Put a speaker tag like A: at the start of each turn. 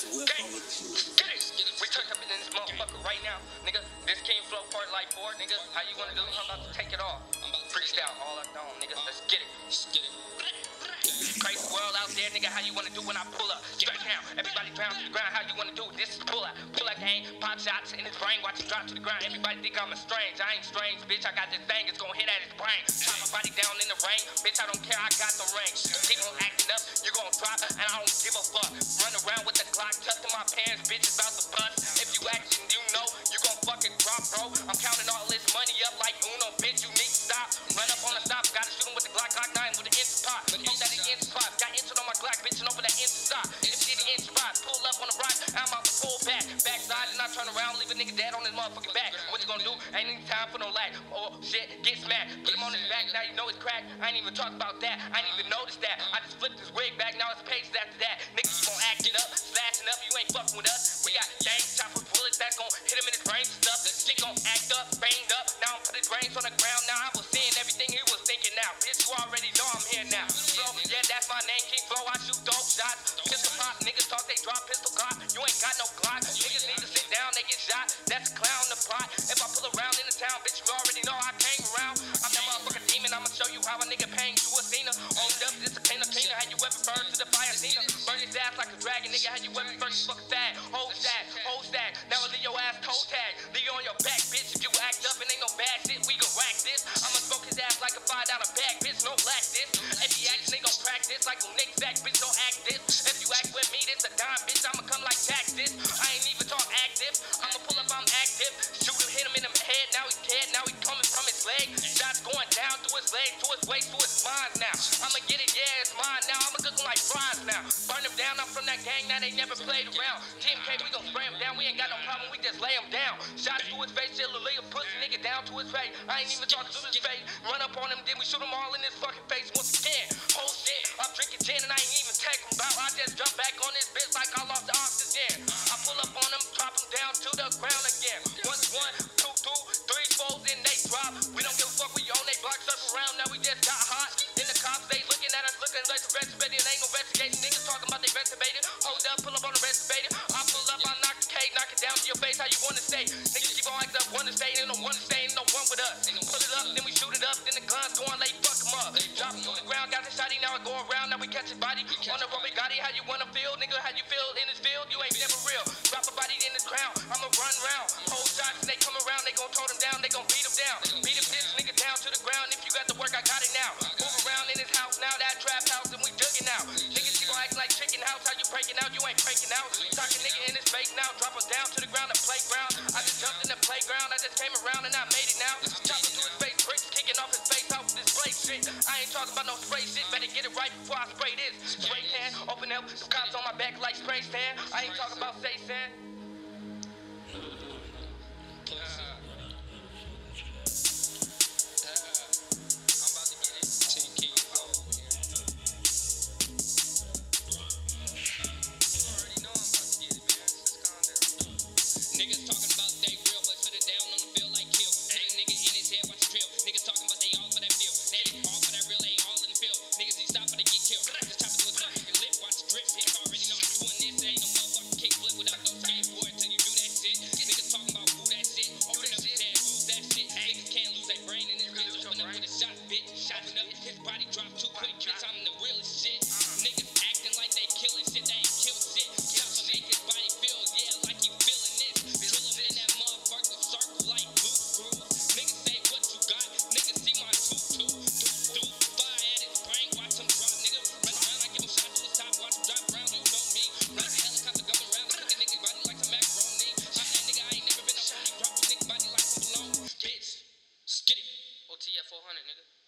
A: Gang. Get it. We turned up in this motherfucker right now, nigga. This King Flow part like four, nigga. How you wanna do? I'm about to take it off. I'm about to freestyle all up down, nigga. Let's get it. Let's get it. Crazy world out there, nigga. How you wanna do when I pull up? Straight down. Everybody down to the ground. How you wanna do? This is pull up. Pull up gang. Pop shots in his brain. Watch it drop to the ground. Everybody think I'm a strange. I ain't strange, bitch. I got this thing. It's gonna hit at his brain. Chop my body down in the rain. Bitch, I don't care. I got the ring. Keep on acting up. You're gonna drop. And I don't give a fuck. Run around with the clock, tucked in my pants. Bitch, it's about to bust. If you action, you know you gon' fucking drop, bro. I'm counting all this money up like Uno. Bitch, you need to stop. Run up on the stop. Gotta That instant pot. Got instant on my Glock. Bitchin' over that instant stop. If the instant spot, pull up on the rock. I'm out to pull back. Backside and I turn around. Leave a nigga dead on his motherfucking back. What you gonna do? Ain't any time for no lag. Oh, shit. Get smacked. Put him on his back. Now you know it's crack. I ain't even talk about that. I ain't even notice that. I just flipped his wig back. Now it's pages after that. Niggas you gon' act it up. Slashing up. You ain't fucking with us. We got gang chopper bullets that's gon' hit him in his brain stuff. Shit gon' act up. Banged up. Now I'm put brains on the ground. Now I thinking now. Bitch, you already know I'm here now. Bro, yeah, that's my name. King Flow. I shoot dope shots. Pistol pop. Niggas talk. They drop pistol clock. You ain't got no Glock. Niggas need to sit down. They get shot. That's a clown the pot. If I pull around in the town, bitch, you already know I came around. I'm that motherfucking demon. I'ma show you how a nigga paying to a Cena. On up, this a cleaner, cleaner. Had you ever burned to the fire Cena? Burn his ass like a dragon, nigga. Had you ever burned his fucking fag? Hold stack, he acts, they gon' practice like a Nick Zach, bitch. Don't act this. If you act with me, this a dime, bitch. I'ma come like tax this. I ain't even talk active. I'ma pull up, I'm active. Shoot him, hit him in the head. Now he dead. Now he coming from his leg. Shots going down through his leg, to his waist, to his spine now. I'ma get it, yeah, it's mine now. I'ma cook him like fries now. Burn him down. I'm from that gang. Now they never played around. Team K, we gon' spray him down. We ain't got no problem. We just lay him down. Shots to his face. Lay a pussy nigga down to his face. I ain't even talk to his face. Run up on him, then we shoot him all in his fucking face once again. Whole shit. I'm drinking gin and I ain't even him about. I just jump back on this bitch like I lost the oxygen. I pull up on him, drop him down to the ground again. Once one, two, two, three, four, then they drop. We don't give a fuck. We on they block, circle around. Now we just got hot. Then the cops they looking at us, looking like the. They ain't no investigating. Niggas talking about they investigated. Hold up, pull up on the investigator. I pull up, I knock the cake, knock it down to your face. How you wanna stay? They fuck 'em up. Drop him to the ground, got the shotty, now I go around, now we catch his body. On the road, we got it, how you wanna feel? Nigga, how you feel in this field? You ain't never real. Drop a body in the ground, I'ma run round. Hold shots, and they come around, they gon' tow them down, they gon' beat him down. Beat him bitch, nigga down to the ground. If you got the work, I got it now. Move around in his house now, that trap house, and we digging out. Niggas keep like chicken house, how you breaking out? You ain't breaking out. Talking nigga in his face now, drop him down to the ground, the playground. I just jumped in the playground, I just came around and I made it now. Chopping through his face, bricks kicking off his face out with this spray shit. I ain't talking about no spray shit, better get it right before I spray this. Spray tan, open up, cops on my back like spray tan. I ain't talking about say san. His body dropped too quick, bitch. I'm the realest shit. Niggas acting like they killing shit. They ain't kill shit. Chop to make his body feel, yeah, like he feeling this. Drill him in that motherfucker circle like blue screws. Niggas say what you got. Niggas see my two two. Do do. Fire at his brain, watch him drop, nigga. Run around, I give him shot to his top, watch him drop around. You know me. Run the helicopter coming around, look at nigga body like some macaroni. Shot that nigga, I ain't never been on me. Drop a nigga body like some balloon. Bitch, it. OTF 400, nigga.